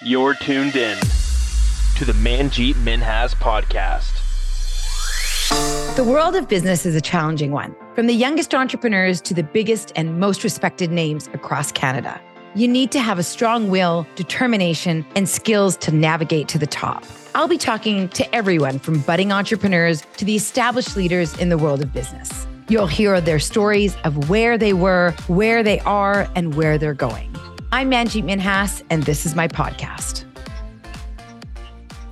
You're tuned in to the Manjit Minhas podcast. The world of business is a challenging one, from the youngest entrepreneurs to the biggest and most respected names across Canada. You need to have a strong will, determination, and skills to navigate to the top. I'll be talking to everyone from budding entrepreneurs to the established leaders in the world of business. You'll hear their stories of where they were, where they are, and where they're going. I'm Manjit Minhas, and this is my podcast.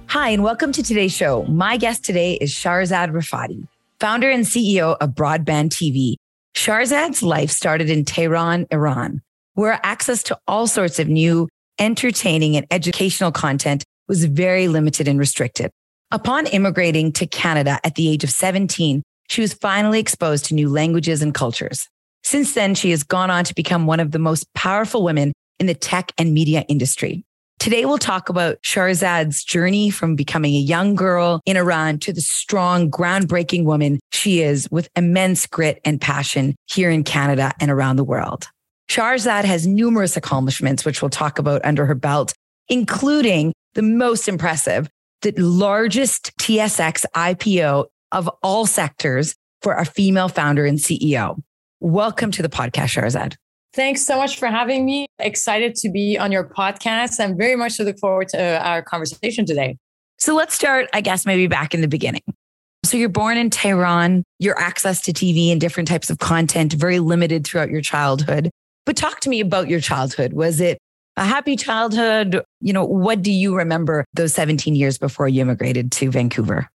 Hi, and welcome to today's show. My guest today is Shahrzad Rafati, founder and CEO of Broadband TV. Shahrzad's life started in Tehran, Iran, where access to all sorts of new, entertaining, and educational content was very limited and restricted. Upon immigrating to Canada at the age of 17, she was finally exposed to new languages and cultures. Since then, she has gone on to become one of the most powerful women in the tech and media industry. Today, we'll talk about Shahrzad's journey from becoming a young girl in Iran to the strong, groundbreaking woman she is with immense grit and passion here in Canada and around the world. Shahrzad has numerous accomplishments, which we'll talk about under her belt, including the most impressive, the largest TSX IPO of all sectors for a female founder and CEO. Welcome to the podcast, Shahrzad. Thanks so much for having me. Excited to be on your podcast. I'm very much look forward to uh, our conversation today. So let's start, I guess, maybe back in the beginning. So you're born in Tehran, your access to TV and different types of content very limited throughout your childhood. But talk to me about your childhood. Was it a happy childhood? You know, what do you remember those 17 years before you immigrated to Vancouver?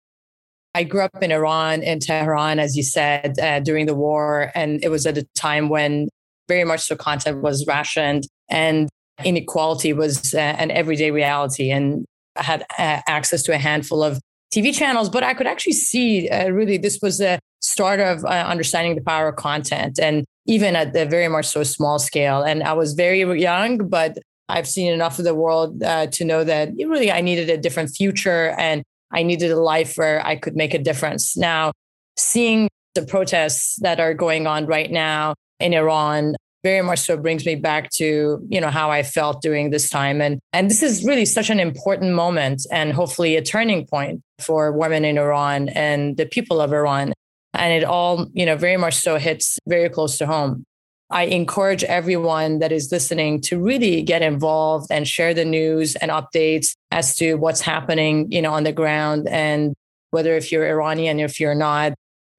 I grew up in Iran, in Tehran, as you said, uh, during the war. And it was at a time when very much so content was rationed and inequality was an everyday reality. And I had uh, access to a handful of TV channels, but I could actually see uh, really this was the start of uh, understanding the power of content and even at the very much so small scale. And I was very young, but I've seen enough of the world uh, to know that really I needed a different future and I needed a life where I could make a difference. Now, seeing the protests that are going on right now in Iran very much so brings me back to you know how I felt during this time. And and this is really such an important moment and hopefully a turning point for women in Iran and the people of Iran. And it all you know very much so hits very close to home. I encourage everyone that is listening to really get involved and share the news and updates as to what's happening you know on the ground. And whether if you're Iranian if you're not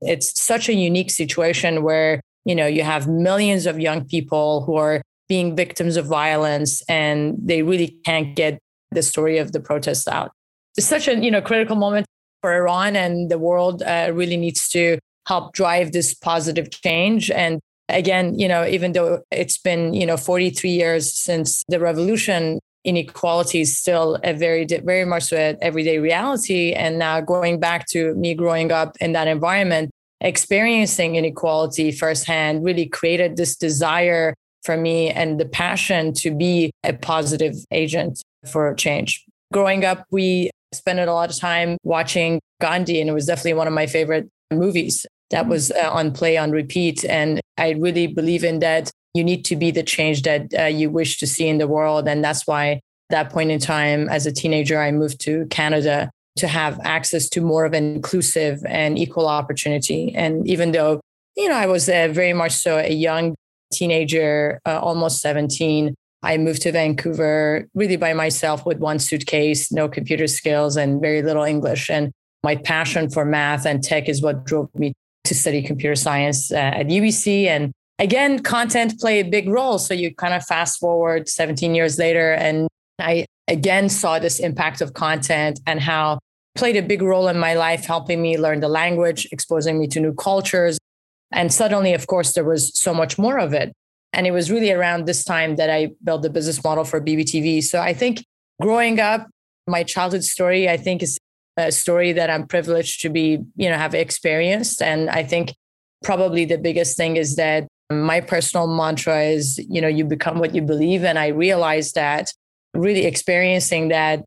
it's such a unique situation where you know you have millions of young people who are being victims of violence and they really can't get the story of the protest out. It's such a you know critical moment for iran and the world uh, really needs to help drive this positive change. And again you know even though it's been you know 43 years since the revolution inequality is still a very very much so an everyday reality. And now going back to me growing up in that environment experiencing inequality firsthand really created this desire for me and the passion to be a positive agent for change. Growing up, we spent a lot of time watching Gandhi, and it was definitely one of my favorite movies that was uh, on play on repeat. And I really believe in that you need to be the change that uh, you wish to see in the world. And that's why that point in time as a teenager, I moved to Canada to have access to more of an inclusive and equal opportunity. And even though, you know, I was very much so a young teenager, uh, almost 17, I moved to Vancouver really by myself with one suitcase, no computer skills, and very little English. And my passion for math and tech is what drove me to study computer science uh, at UBC. And again, content played a big role. So you kind of fast forward 17 years later, and I again saw this impact of content and how played a big role in my life, helping me learn the language, exposing me to new cultures. And suddenly, of course, there was so much more of it. And it was really around this time that I built the business model for BBTV. So I think growing up, my childhood story, I think is a story that I'm privileged to be, you know, have experienced. And I think probably the biggest thing is that my personal mantra is, you know, you become what you believe. And I realized that really experiencing that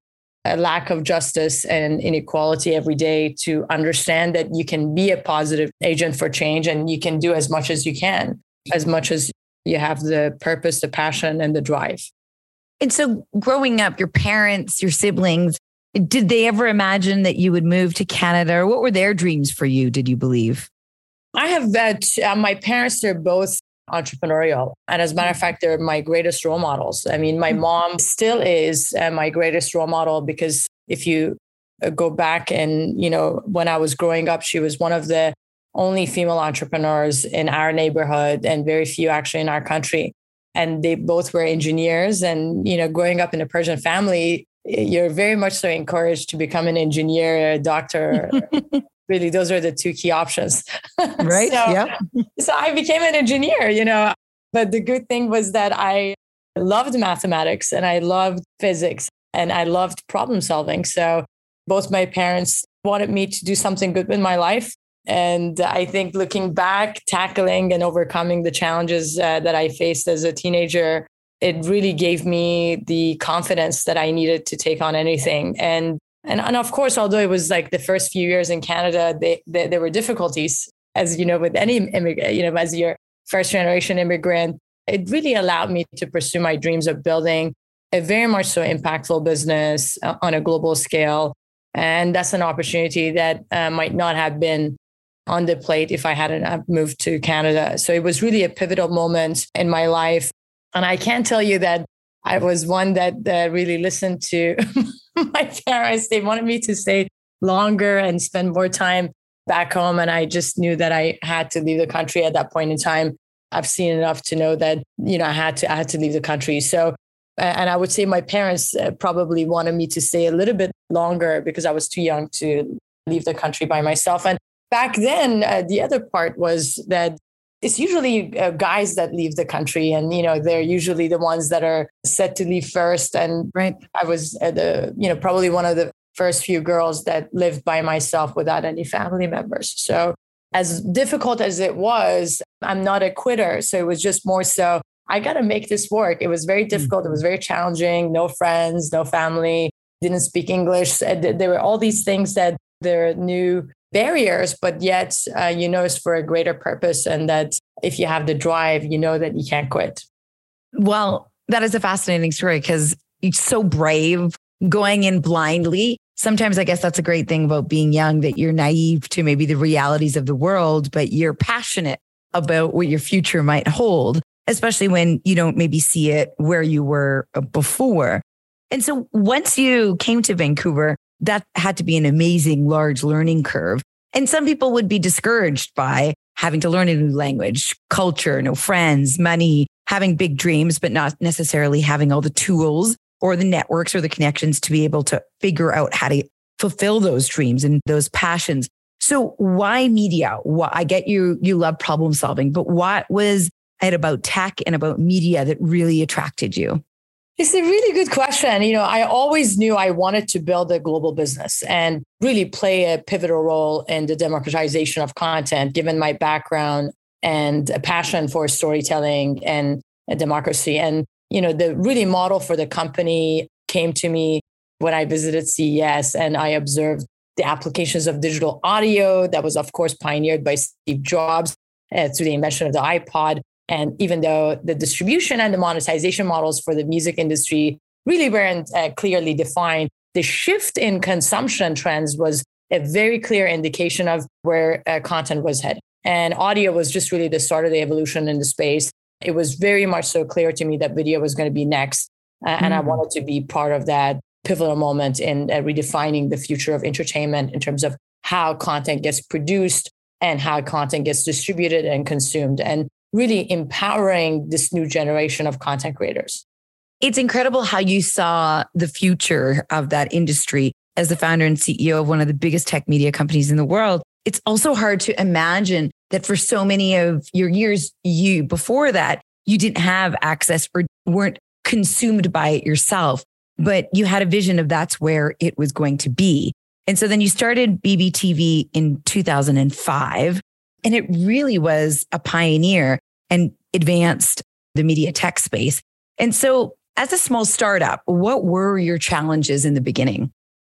lack of justice and inequality every day to understand that you can be a positive agent for change and you can do as much as you can, as much as you have the purpose, the passion, and the drive. And so, growing up, your parents, your siblings, did they ever imagine that you would move to Canada? Or what were their dreams for you, did you believe? I have that. Uh, my parents are both entrepreneurial. And as a matter of fact, they're my greatest role models. I mean, my mm-hmm. mom still is uh, my greatest role model because if you uh, go back and, you know, when I was growing up, she was one of the only female entrepreneurs in our neighborhood and very few actually in our country. And they both were engineers. And, you know, growing up in a Persian family, you're very much so encouraged to become an engineer, a doctor. really, those are the two key options. Right. so, yeah. so I became an engineer, you know. But the good thing was that I loved mathematics and I loved physics and I loved problem solving. So both my parents wanted me to do something good with my life. And I think looking back, tackling and overcoming the challenges uh, that I faced as a teenager, it really gave me the confidence that I needed to take on anything. And and, and of course, although it was like the first few years in Canada, they, they, there were difficulties, as you know, with any immigrant, you know, as your first generation immigrant, it really allowed me to pursue my dreams of building a very much so impactful business uh, on a global scale. And that's an opportunity that uh, might not have been on the plate if I hadn't moved to Canada. So it was really a pivotal moment in my life. And I can tell you that I was one that really listened to my parents. They wanted me to stay longer and spend more time back home. And I just knew that I had to leave the country at that point in time. I've seen enough to know that, you know, I had to, I had to leave the country. So, and I would say my parents uh, probably wanted me to stay a little bit longer because I was too young to leave the country by myself. And back then, uh, the other part was that it's usually uh, guys that leave the country and you know they're usually the ones that are set to leave first. And right. I was uh, the you know probably one of the first few girls that lived by myself without any family members. So as difficult as it was i'm not a quitter. So it was just more so i got to make this work. It was very hmm. difficult. It was very challenging. No friends no family. Didn't speak english. There were all these things that they're new barriers, but yet uh, you know it's for a greater purpose. And that if you have the drive, you know that you can't quit. Well, that is a fascinating story because you're so brave going in blindly. Sometimes I guess that's a great thing about being young that you're naive to maybe the realities of the world, but you're passionate about what your future might hold, especially when you don't maybe see it where you were before. And so once you came to Vancouver, that had to be an amazing large learning curve. And some people would be discouraged by having to learn a new language, culture, no friends, money, having big dreams, but not necessarily having all the tools or the networks or the connections to be able to figure out how to fulfill those dreams and those passions. So why media? Why, I get you, you love problem solving, but what was it about tech and about media that really attracted you? It's a really good question. You know, I always knew I wanted to build a global business and really play a pivotal role in the democratization of content, given my background and a passion for storytelling and democracy. And, you know, the really model for the company came to me when I visited CES and I observed the applications of digital audio that was, of course, pioneered by Steve Jobs uh, through the invention of the iPod. And even though the distribution and the monetization models for the music industry really weren't uh, clearly defined, the shift in consumption trends was a very clear indication of where uh, content was headed. And audio was just really the start of the evolution in the space. It was very much so clear to me that video was going to be next. Uh, mm-hmm. And I mm. wanted to be part of that pivotal moment in uh, redefining the future of entertainment in terms of how content gets produced and how content gets distributed and consumed. And really empowering this new generation of content creators. It's incredible how you saw the future of that industry as the founder and CEO of one of the biggest tech media companies in the world. It's also hard to imagine that for so many of your years, you before that, you didn't have access or weren't consumed by it yourself, but you had a vision of that's where it was going to be. And so then you started BBTV in 2005, and it really was a pioneer and advanced the media tech space. And so, as a small startup, what were your challenges in the beginning?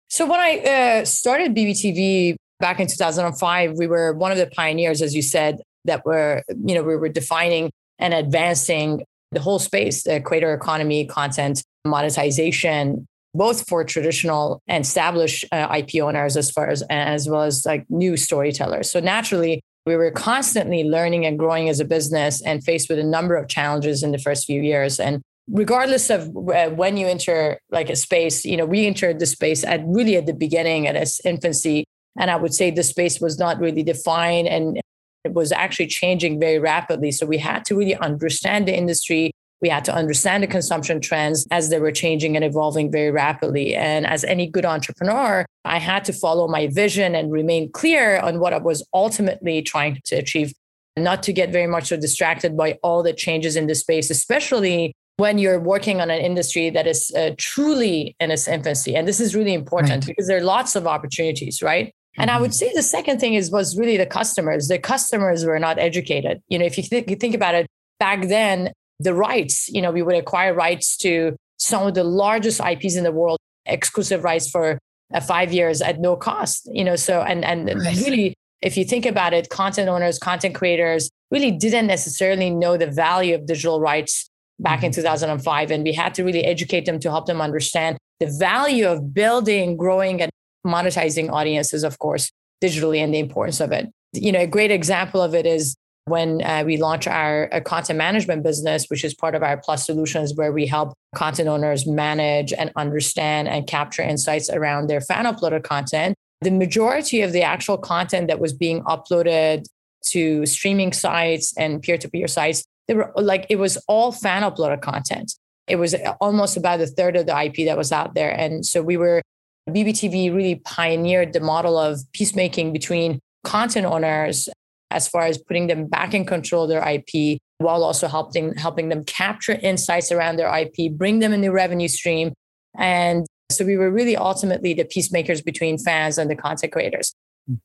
So, when I uh, started BBTV back in 2005, we were one of the pioneers, as you said, that were, you know, we were defining and advancing the whole space, the creator economy, content monetization, both for traditional and established uh, IP owners as far as as well as like new storytellers. So naturally, we were constantly learning and growing as a business and faced with a number of challenges in the first few years. And regardless of uh, when you enter like a space, you know, we entered the space at really at the beginning, at its infancy. And I would say the space was not really defined and it was actually changing very rapidly. So we had to really understand the industry. We had to understand the consumption trends as they were changing and evolving very rapidly. And as any good entrepreneur, I had to follow my vision and remain clear on what I was ultimately trying to achieve, and not to get very much so distracted by all the changes in the space, especially when you're working on an industry that is uh, truly in its infancy. And this is really important right. because there are lots of opportunities, right? And I would mm-hmm. say the second thing is was really the customers. The customers were not educated. You know, if you, th- you think about it, back then the rights, you know, we would acquire rights to some of the largest IPs in the world, exclusive rights for uh, five years at no cost. You know, so and and right. really, if you think about it, content owners, content creators really didn't necessarily know the value of digital rights back in mm-hmm. 2005, and we had to really educate them to help them understand the value of building, growing, and monetizing audiences, of course, digitally and the importance of it. You know, a great example of it is when uh, we launch our uh, content management business, which is part of our Plus Solutions, where we help content owners manage and understand and capture insights around their fan uploaded content. The majority of the actual content that was being uploaded to streaming sites and peer to peer sites, they were like it was all fan uploaded content. It was almost about a third of the IP that was out there. And so we were BBTV really pioneered the model of peacemaking between content owners as far as putting them back in control of their IP while also helping helping them capture insights around their IP, bring them a new revenue stream. And so we were really ultimately the peacemakers between fans and the content creators.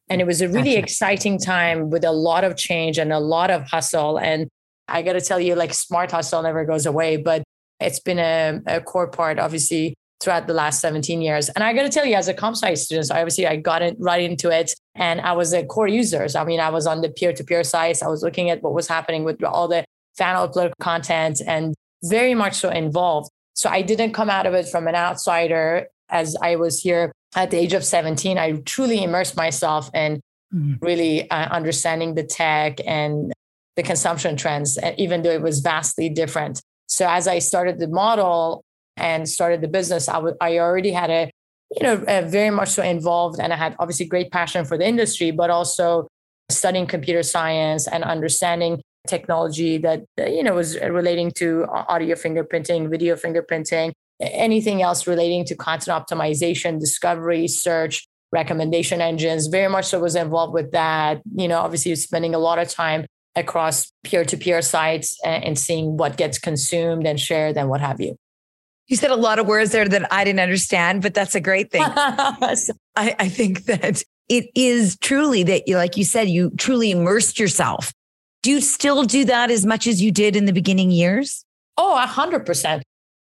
And it was a really exciting time with a lot of change and a lot of hustle. And I got to tell you, like smart hustle never goes away, but it's been a, a core part, obviously, throughout the last 17 years. And I got to tell you, as a comp sci student, so obviously I got it right into it and I was a core user. I mean, I was on the peer-to-peer sites. I was looking at what was happening with all the fan upload content and very much so involved. So I didn't come out of it from an outsider as I was here at the age of 17. I truly immersed myself in mm-hmm. really uh, understanding the tech and the consumption trends, even though it was vastly different. So as I started the model, and started the business, I, w- I already had a, you know, a very much so involved and I had obviously great passion for the industry, but also studying computer science and understanding technology that, you know, was uh, relating to uh, audio fingerprinting, video fingerprinting, anything else relating to content optimization, discovery, search, recommendation engines, very much so was involved with that. You know, obviously spending a lot of time across peer-to-peer sites and seeing what gets consumed and shared and what have you. You said a lot of words there that I didn't understand, but that's a great thing. I, I think that it is truly that you, like you said, you truly immersed yourself. Do you still do that as much as you did in the beginning years? Oh, a hundred percent.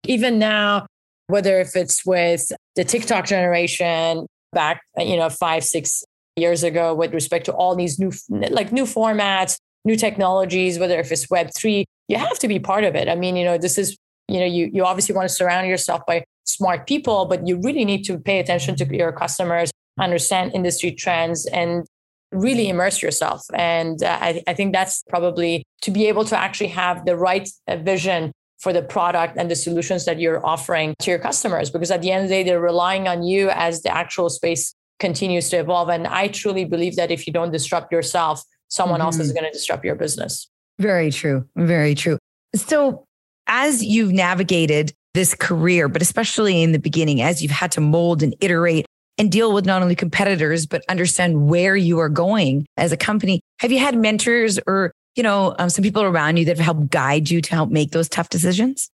Even now, whether if it's with the TikTok generation back, you know, five, six years ago, with respect to all these new, like new formats, new technologies, whether if it's Web three, you have to be part of it. I mean, you know, this is you know you, you obviously want to surround yourself by smart people but you really need to pay attention to your customers understand industry trends and really immerse yourself and uh, I, I think that's probably to be able to actually have the right uh, vision for the product and the solutions that you're offering to your customers because at the end of the day they're relying on you as the actual space continues to evolve and i truly believe that if you don't disrupt yourself someone mm-hmm. else is mm-hmm. going to disrupt your business very true very true so as you've navigated this career, but especially in the beginning, as you've had to mold and iterate and deal with not only competitors, but understand where you are going as a company, have you had mentors or, you know, um, some people around you that have helped guide you to help make those tough decisions?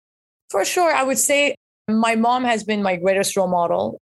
For sure. I would say my mom has been my greatest role model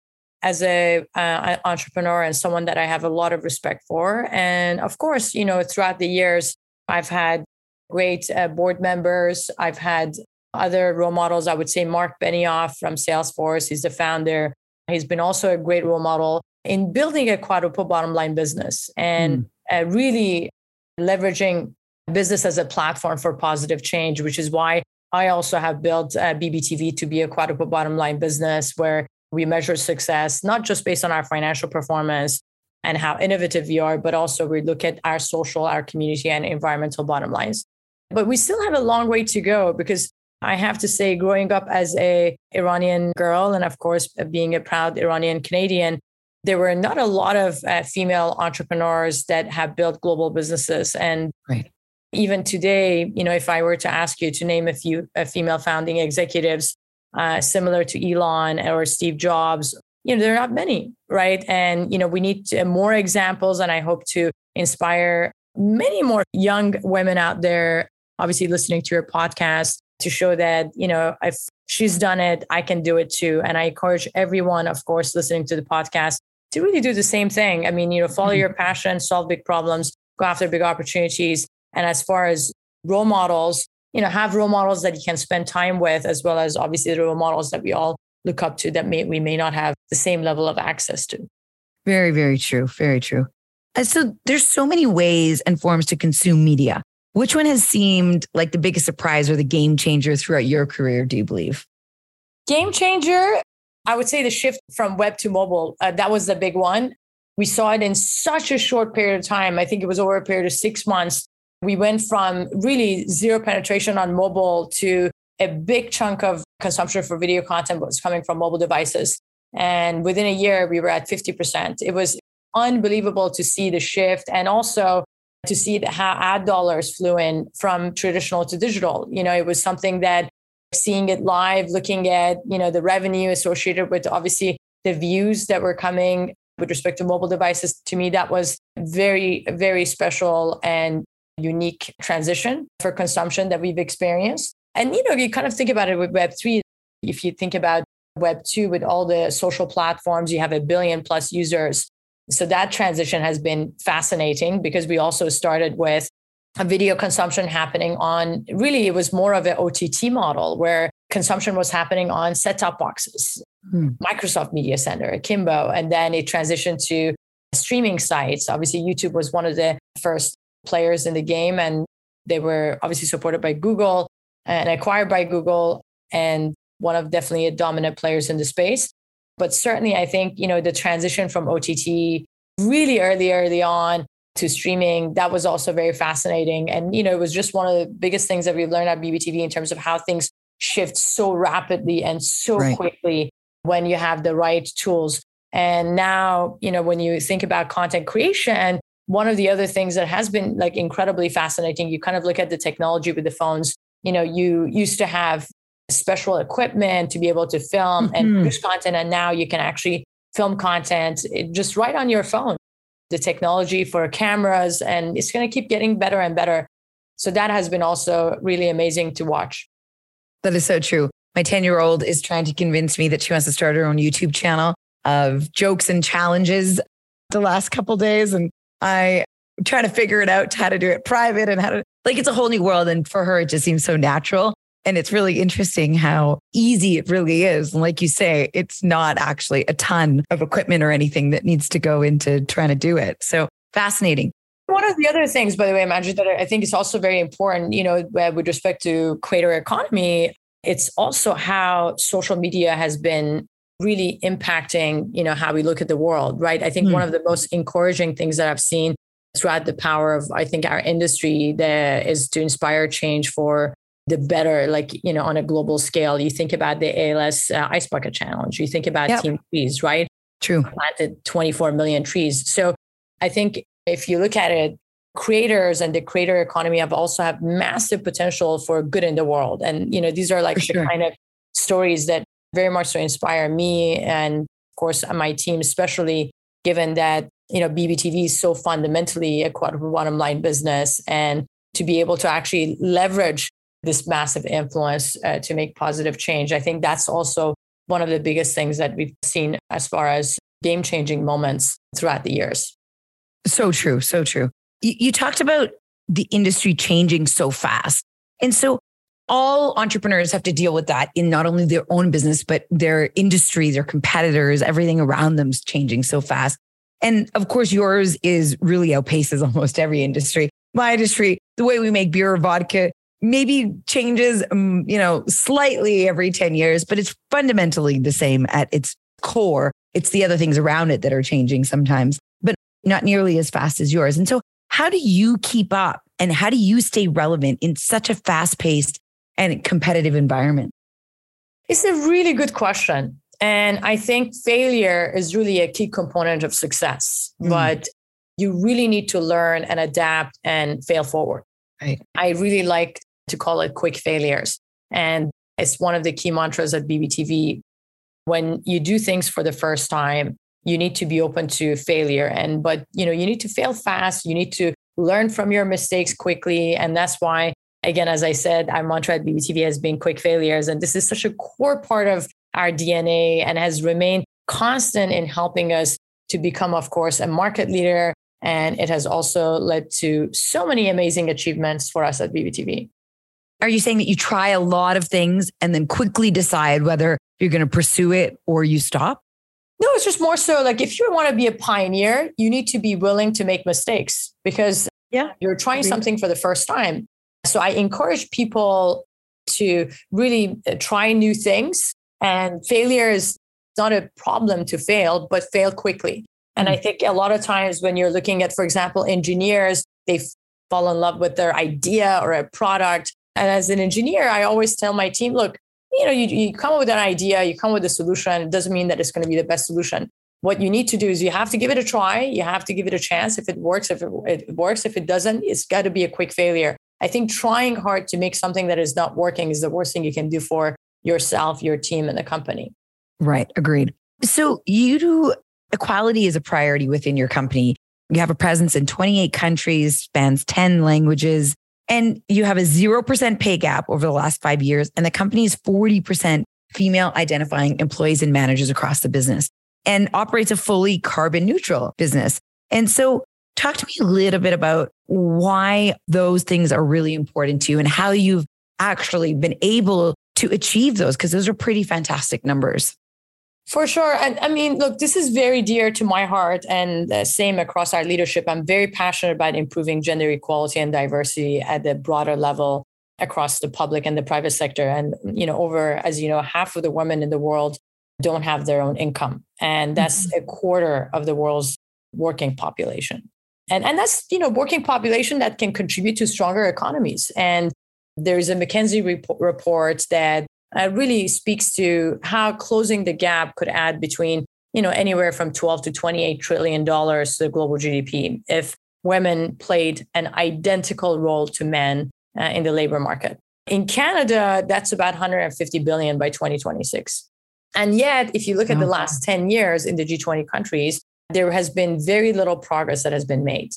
as a uh, entrepreneur and someone that I have a lot of respect for. And of course, you know, throughout the years, I've had great uh, board members. I've had other role models. I would say Mark Benioff from Salesforce. He's the founder. He's been also a great role model in building a quadruple bottom line business and mm. uh, really leveraging business as a platform for positive change, which is why I also have built uh, BBTV to be a quadruple bottom line business where we measure success, not just based on our financial performance and how innovative we are, but also we look at our social, our community, and environmental bottom lines. But we still have a long way to go because I have to say, growing up as a Iranian girl, and of course being a proud Iranian Canadian, there were not a lot of uh, female entrepreneurs that have built global businesses. And right. even today, you know, if I were to ask you to name a few uh, female founding executives uh, similar to Elon or Steve Jobs, you know, there are not many, right? And you know, we need to, more examples, and I hope to inspire many more young women out there. Obviously, listening to your podcast to show that you know if she's done it, I can do it too. And I encourage everyone, of course, listening to the podcast to really do the same thing. I mean, you know, follow mm-hmm. your passion, solve big problems, go after big opportunities. And as far as role models, you know, have role models that you can spend time with, as well as obviously the role models that we all look up to that may, we may not have the same level of access to. Very, very true. Very true. And so there's so many ways and forms to consume media. Which one has seemed like the biggest surprise or the game changer throughout your career, do you believe? Game changer, I would say the shift from web to mobile. Uh, that was the big one. We saw it in such a short period of time. I think it was over a period of six months. We went from really zero penetration on mobile to a big chunk of consumption for video content was coming from mobile devices. And within a year, we were at 50%. It was unbelievable to see the shift and also to see how ad dollars flew in from traditional to digital. You know, it was something that seeing it live, looking at, you know, the revenue associated with obviously the views that were coming with respect to mobile devices, to me, that was very, very special and unique transition for consumption that we've experienced. And, you know, you kind of think about it with Web3. If you think about Web2 with all the social platforms, you have a billion plus users. So that transition has been fascinating because we also started with a video consumption happening on really, it was more of an OTT model where consumption was happening on set top boxes, hmm. Microsoft Media Center, Akimbo, and then it transitioned to streaming sites. Obviously, YouTube was one of the first players in the game, and they were obviously supported by Google and acquired by Google and one of definitely a dominant players in the space. But certainly, I think, you know, the transition from OTT really early, early on to streaming, that was also very fascinating. And, you know, it was just one of the biggest things that we've learned at BBTV in terms of how things shift so rapidly and so right. quickly when you have the right tools. And now, you know, when you think about content creation, one of the other things that has been like incredibly fascinating, you kind of look at the technology with the phones you know you used to have special equipment to be able to film mm-hmm. and produce content and now you can actually film content just right on your phone the technology for cameras and it's going to keep getting better and better so that has been also really amazing to watch that is so true my 10 year old is trying to convince me that she wants to start her own youtube channel of jokes and challenges the last couple days and i try to figure it out how to do it private and how to like it's a whole new world. And for her, it just seems so natural. And it's really interesting how easy it really is. And like you say, it's not actually a ton of equipment or anything that needs to go into trying to do it. So fascinating. One of the other things, by the way, Manjit, that I think is also very important, you know, with respect to creator economy, it's also how social media has been really impacting, you know, how we look at the world, right? I think mm. one of the most encouraging things that I've seen throughout the power of I think our industry there is to inspire change for the better, like you know, on a global scale. You think about the ALS uh, Ice Bucket Challenge. You think about yep. Team Trees, right? True. Planted 24 million trees. So I think if you look at it, creators and the creator economy have also have massive potential for good in the world. And you know, these are like the kind of stories that very much so inspire me and of course my team, especially given that you know, BBTV is so fundamentally a quadruple bottom line business. And to be able to actually leverage this massive influence uh, to make positive change, I think that's also one of the biggest things that we've seen as far as game changing moments throughout the years. So true. So true. You, you talked about the industry changing so fast. And so all entrepreneurs have to deal with that in not only their own business, but their industry, their competitors, everything around them is changing so fast. And of course, yours is really outpaces almost every industry. My industry, the way we make beer or vodka maybe changes, um, you know, slightly every 10 years, but it's fundamentally the same at its core. It's the other things around it that are changing sometimes, but not nearly as fast as yours. And so, how do you keep up and how do you stay relevant in such a fast paced and competitive environment? It's a really good question. And I think failure is really a key component of success, mm. but you really need to learn and adapt and fail forward. Right. I really like to call it quick failures. And it's one of the key mantras at BBTV. When you do things for the first time, you need to be open to failure. And, but, you know, you need to fail fast. You need to learn from your mistakes quickly. And that's why, again, as I said, our mantra at BBTV has been quick failures. And this is such a core part of our DNA and has remained constant in helping us to become, of course, a market leader. And it has also led to so many amazing achievements for us at BBTV. Are you saying that you try a lot of things and then quickly decide whether you're going to pursue it or you stop? No, it's just more so like if you want to be a pioneer, you need to be willing to make mistakes because yeah, you're trying something for the first time. So I encourage people to really uh, try new things and failure is not a problem to fail, but fail quickly. And I mm. think a lot of times when you're looking at, for example, engineers, they fall in love with their idea or a product and as an engineer, I always tell my team, look, you know, you, you come up with an idea, you come with a solution. It doesn't mean that it's going to be the best solution. What you need to do is you have to give it a try. You have to give it a chance. If it works, if it, it works, if it doesn't, it's got to be a quick failure. I think trying hard to make something that is not working is the worst thing you can do for yourself, your team, and the company. Right. Agreed. So you do equality is a priority within your company. You have a presence in 28 countries, spans 10 languages. And you have a 0% pay gap over the last five years. And the company is 40% female identifying employees and managers across the business and operates a fully carbon neutral business. And so, talk to me a little bit about why those things are really important to you and how you've actually been able to achieve those, because those are pretty fantastic numbers. For sure. And I mean, look, this is very dear to my heart and uh, same across our leadership. I'm very passionate about improving gender equality and diversity at the broader level across the public and the private sector. And, you know, over, as you know, half of the women in the world don't have their own income. And that's mm-hmm. a quarter of the world's working population. And, and that's, you know, working population that can contribute to stronger economies. And there's a McKinsey report that uh, really speaks to how closing the gap could add between you know anywhere from 12 to 28 trillion dollars to the global GDP if women played an identical role to men uh, in the labor market. In Canada, that's about 150 billion by 2026. And yet, if you look at the last 10 years in the G20 countries, there has been very little progress that has been made.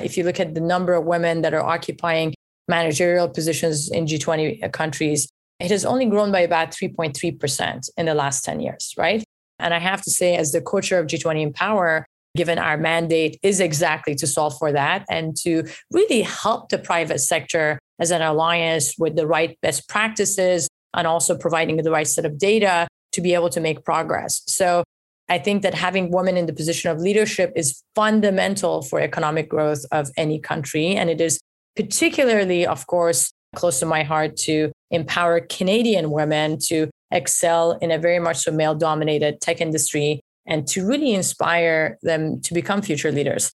If you look at the number of women that are occupying managerial positions in G20 countries, it has only grown by about 3.3% in the last 10 years, right? And I have to say, as the co chair of G20 Empower, given our mandate is exactly to solve for that and to really help the private sector as an alliance with the right best practices and also providing the right set of data to be able to make progress. So I think that having women in the position of leadership is fundamental for economic growth of any country. And it is particularly, of course, close to my heart to empower Canadian women to excel in a very much so male dominated tech industry and to really inspire them to become future leaders.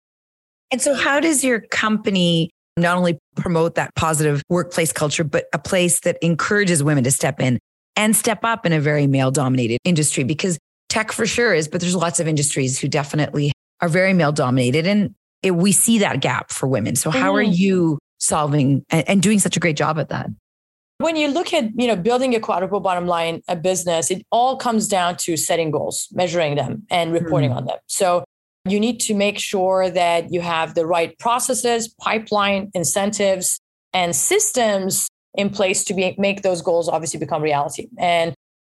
And so, how does your company not only promote that positive workplace culture, but a place that encourages women to step in and step up in a very male dominated industry? Because tech for sure is, but there's lots of industries who definitely are very male dominated. And it, we see that gap for women. So, how mm-hmm. are you solving and, and doing such a great job at that? When you look at you know building a quadruple bottom line a business it all comes down to setting goals measuring them and reporting mm. on them. So you need to make sure that you have the right processes pipeline incentives and systems in place to be, make those goals obviously become reality. And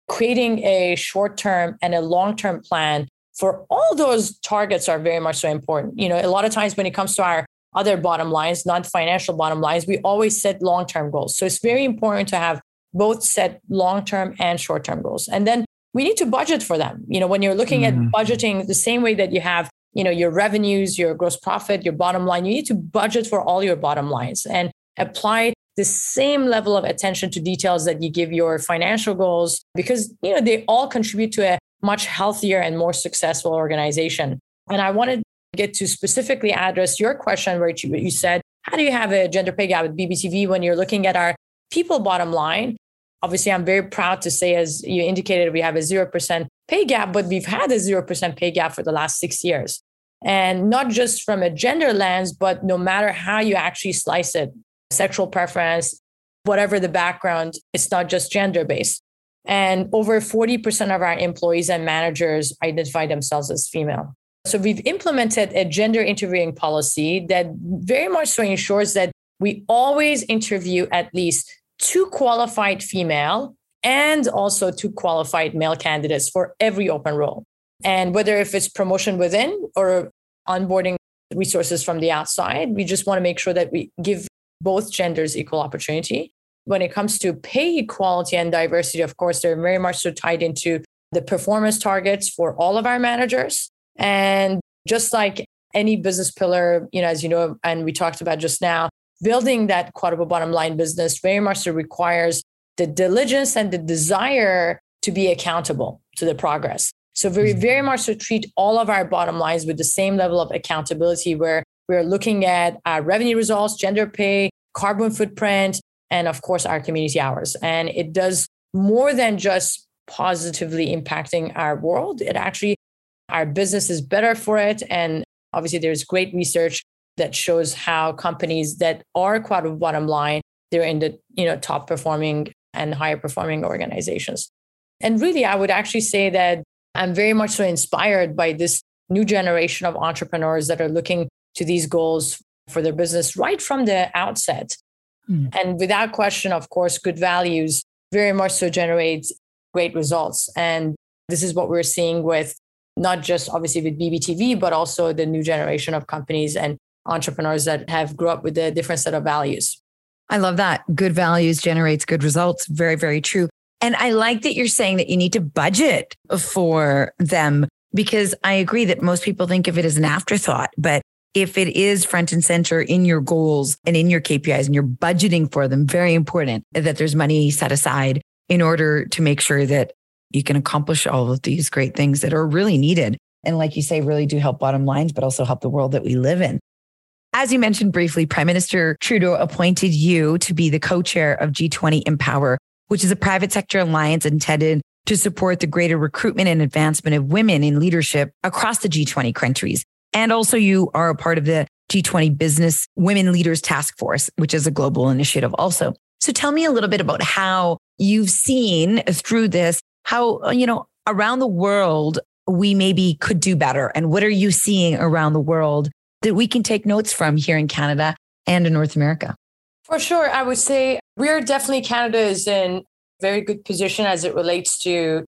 creating a short term and a long term plan for all those targets are very much so important. You know a lot of times when it comes to our other bottom lines, not financial bottom lines, we always set long term goals. So it's very important to have both set long term and short term goals. And then we need to budget for them. You know, when you're looking mm-hmm. at budgeting the same way that you have, you know, your revenues, your gross profit, your bottom line, you need to budget for all your bottom lines and apply the same level of attention to details that you give your financial goals because you know they all contribute to a much healthier and more successful organization. And I wanted get to specifically address your question where you said, how do you have a gender pay gap with BBTV when you're looking at our people bottom line? Obviously, I'm very proud to say, as you indicated, we have a 0% pay gap, but we've had a 0% pay gap for the last six years. And not just from a gender lens, but no matter how you actually slice it, sexual preference, whatever the background, it's not just gender based. And over 40% of our employees and managers identify themselves as female. So we've implemented a gender interviewing policy that very much so ensures that we always interview at least two qualified female and also two qualified male candidates for every open role. And whether if it's promotion within or onboarding resources from the outside, we just want to make sure that we give both genders equal opportunity. When it comes to pay equality and diversity, of course, they're very much so tied into the performance targets for all of our managers. And just like any business pillar, you know, as you know, and we talked about just now, building that quadruple bottom line business very much so requires the diligence and the desire to be accountable to the progress. So very, mm-hmm. very much to treat all of our bottom lines with the same level of accountability where we're looking at our revenue results, gender pay, carbon footprint, and of course our community hours. And it does more than just positively impacting our world. It actually, our business is better for it. And obviously there's great research that shows how companies that are quadruple bottom line, they're in the you know top performing and higher performing organizations. And really, I would actually say that I'm very much so inspired by this new generation of entrepreneurs that are looking to these goals for their business right from the outset. Mm. And without question, of course, good values very much so generates great results. And this is what we're seeing with not just obviously with BBTV, but also the new generation of companies and entrepreneurs that have grew up with a different set of values. I love that. Good values generates good results. Very, very true. And I like that you're saying that you need to budget for them because I agree that most people think of it as an afterthought. But if it is front and center in your goals and in your KPIs and you're budgeting for them, very important that there's money set aside in order to make sure that you can accomplish all of these great things that are really needed. And like you say, really do help bottom lines, but also help the world that we live in. As you mentioned briefly, Prime Minister Trudeau appointed you to be the co chair of G20 Empower, which is a private sector alliance intended to support the greater recruitment and advancement of women in leadership across the G20 countries. And also, you are a part of the G20 Business Women Leaders Task Force, which is a global initiative also. So tell me a little bit about how you've seen through this, how, uh, you know, around the world, we maybe could do better. And what are you seeing around the world that we can take notes from here in Canada and in North America? For sure. I would say we're definitely Canada is in very good position as it relates to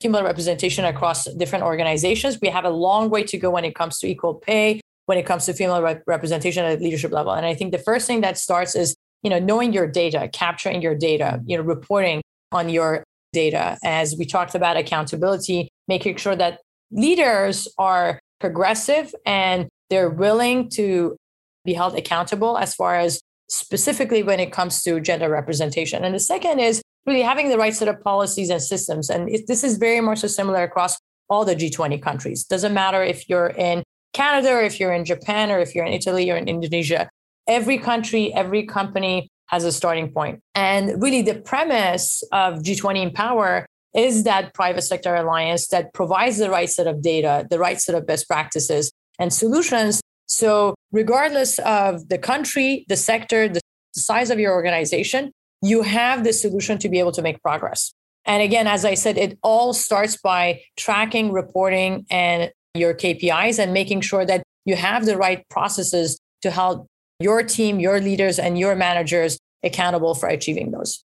female representation across different organizations. We have a long way to go when it comes to equal pay, when it comes to female representation at leadership level. And I think the first thing that starts is, you know, knowing your data, capturing your data, you know, reporting on your data. As we talked about accountability, making sure that leaders are progressive and they're willing to be held accountable as far as specifically when it comes to gender representation. And the second is really having the right set of policies and systems. And it, this is very much so similar across all the G20 countries. Doesn't matter if you're in Canada or if you're in Japan or if you're in Italy or in Indonesia. Every country, every company has a starting point. And really, the premise of G20 Empower is that private sector alliance that provides the right set of data, the right set of best practices and solutions. So, regardless of the country, the sector, the size of your organization, you have the solution to be able to make progress. And again, as I said, it all starts by tracking, reporting, and your KPIs and making sure that you have the right processes to help your team, your leaders, and your managers accountable for achieving those.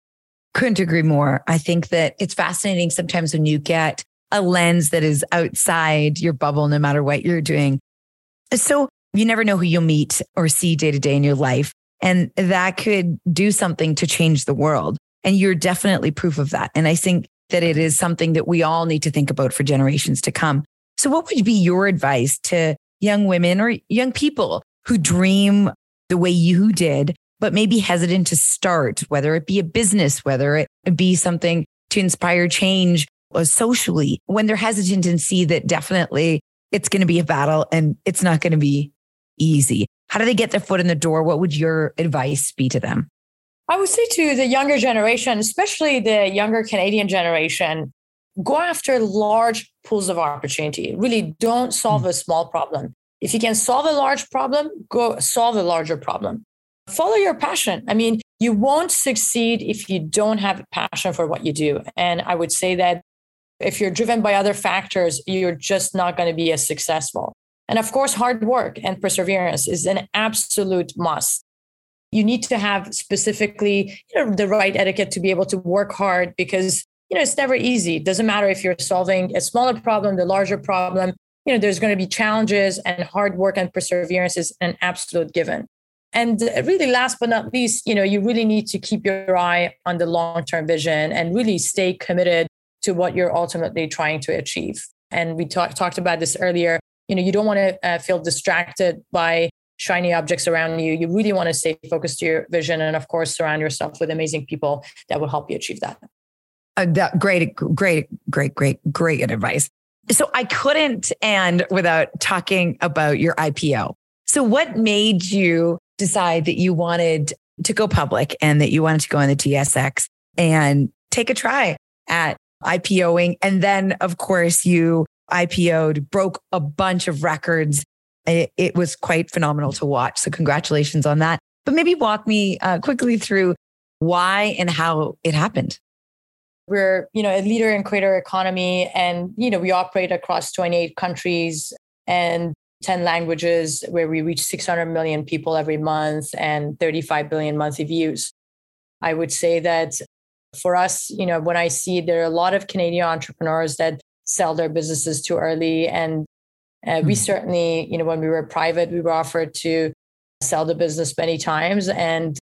Couldn't agree more. I think that it's fascinating sometimes when you get a lens that is outside your bubble, no matter what you're doing. So you never know who you'll meet or see day to day in your life. And that could do something to change the world. And you're definitely proof of that. And I think that it is something that we all need to think about for generations to come. So, what would be your advice to young women or young people who dream the way you did but maybe hesitant to start, whether it be a business, whether it be something to inspire change uh, socially, when they're hesitant and see that definitely it's going to be a battle and it's not going to be easy. How do they get their foot in the door? What would your advice be to them? I would say to the younger generation, especially the younger Canadian generation, go after large pools of opportunity. Really don't solve mm. a small problem. If you can solve a large problem, go solve a larger problem. Follow your passion. I mean, you won't succeed if you don't have a passion for what you do. And I would say that if you're driven by other factors, you're just not going to be as successful. And of course, hard work and perseverance is an absolute must. You need to have specifically you know, the right etiquette to be able to work hard because you know it's never easy. It doesn't matter if you're solving a smaller problem, the larger problem. You know, there's going to be challenges, and hard work and perseverance is an absolute given. And really, last but not least, you know, you really need to keep your eye on the long-term vision and really stay committed to what you're ultimately trying to achieve. And we talk, talked about this earlier. You know, you don't want to uh, feel distracted by shiny objects around you. You really want to stay focused to your vision, and of course, surround yourself with amazing people that will help you achieve that. Uh, that great, great, great, great, great advice. So I couldn't end without talking about your IPO. So what made you decide that you wanted to go public and that you wanted to go on the TSX and take a try at IPOing. And then, of course, you IPO'd, broke a bunch of records. It, it was quite phenomenal to watch. So, congratulations on that. But maybe walk me uh, quickly through why and how it happened. We're, you know, a leader in creator economy, and you know, we operate across 28 countries and 10 languages, where we reach 600 million people every month and 35 billion monthly views. I would say that for us, you know, when I see there are a lot of Canadian entrepreneurs that sell their businesses too early. And uh, we hmm. certainly, you know, when we were private, we were offered to sell the business many times. And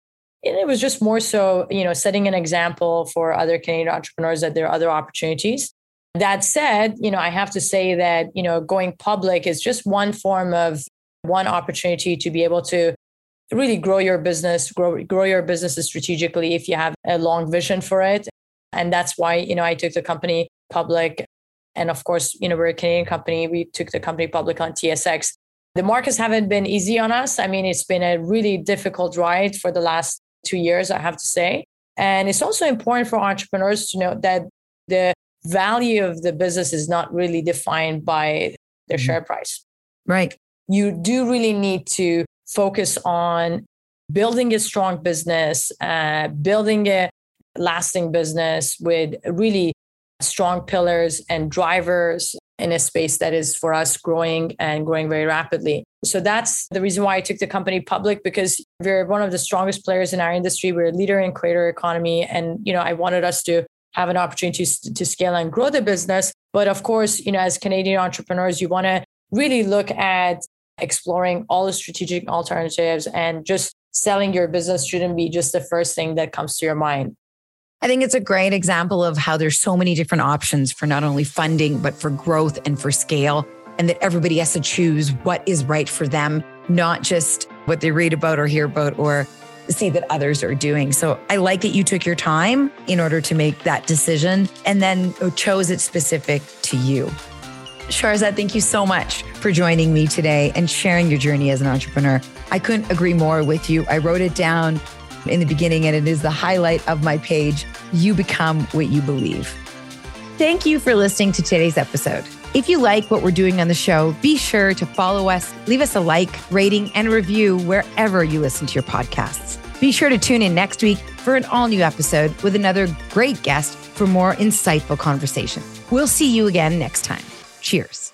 it was just more so, you know, setting an example for other Canadian entrepreneurs that there are other opportunities. That said, you know, I have to say that, you know, going public is just one form of one opportunity to be able to really grow your business, grow grow your businesses strategically if you have a long vision for it. And that's why, you know, I took the company public. And of course, you know, we're a Canadian company. We took the company public on TSX. The markets haven't been easy on us. I mean, it's been a really difficult ride for the last two years, I have to say. And it's also important for entrepreneurs to know that the value of the business is not really defined by their mm-hmm. share price. Right. You do really need to focus on building a strong business, uh, building a lasting business with really strong pillars and drivers in a space that is for us growing and growing very rapidly. So that's the reason why I took the company public because we're one of the strongest players in our industry. We're a leader in creator economy. And, you know, I wanted us to have an opportunity to to scale and grow the business. But of course, you know, as Canadian entrepreneurs, you want to really look at exploring all the strategic alternatives and just selling your business shouldn't be just the first thing that comes to your mind. I think it's a great example of how there's so many different options for not only funding, but for growth and for scale, and that everybody has to choose what is right for them, not just what they read about or hear about or see that others are doing. So I like that you took your time in order to make that decision and then chose it specific to you. Shahrzad, thank you so much for joining me today and sharing your journey as an entrepreneur. I couldn't agree more with you. I wrote it down in the beginning, and it is the highlight of my page. You become what you believe. Thank you for listening to today's episode. If you like what we're doing on the show, be sure to follow us, leave us a like, rating, and review wherever you listen to your podcasts. Be sure to tune in next week for an all new episode with another great guest for more insightful conversation. We'll see you again next time. Cheers.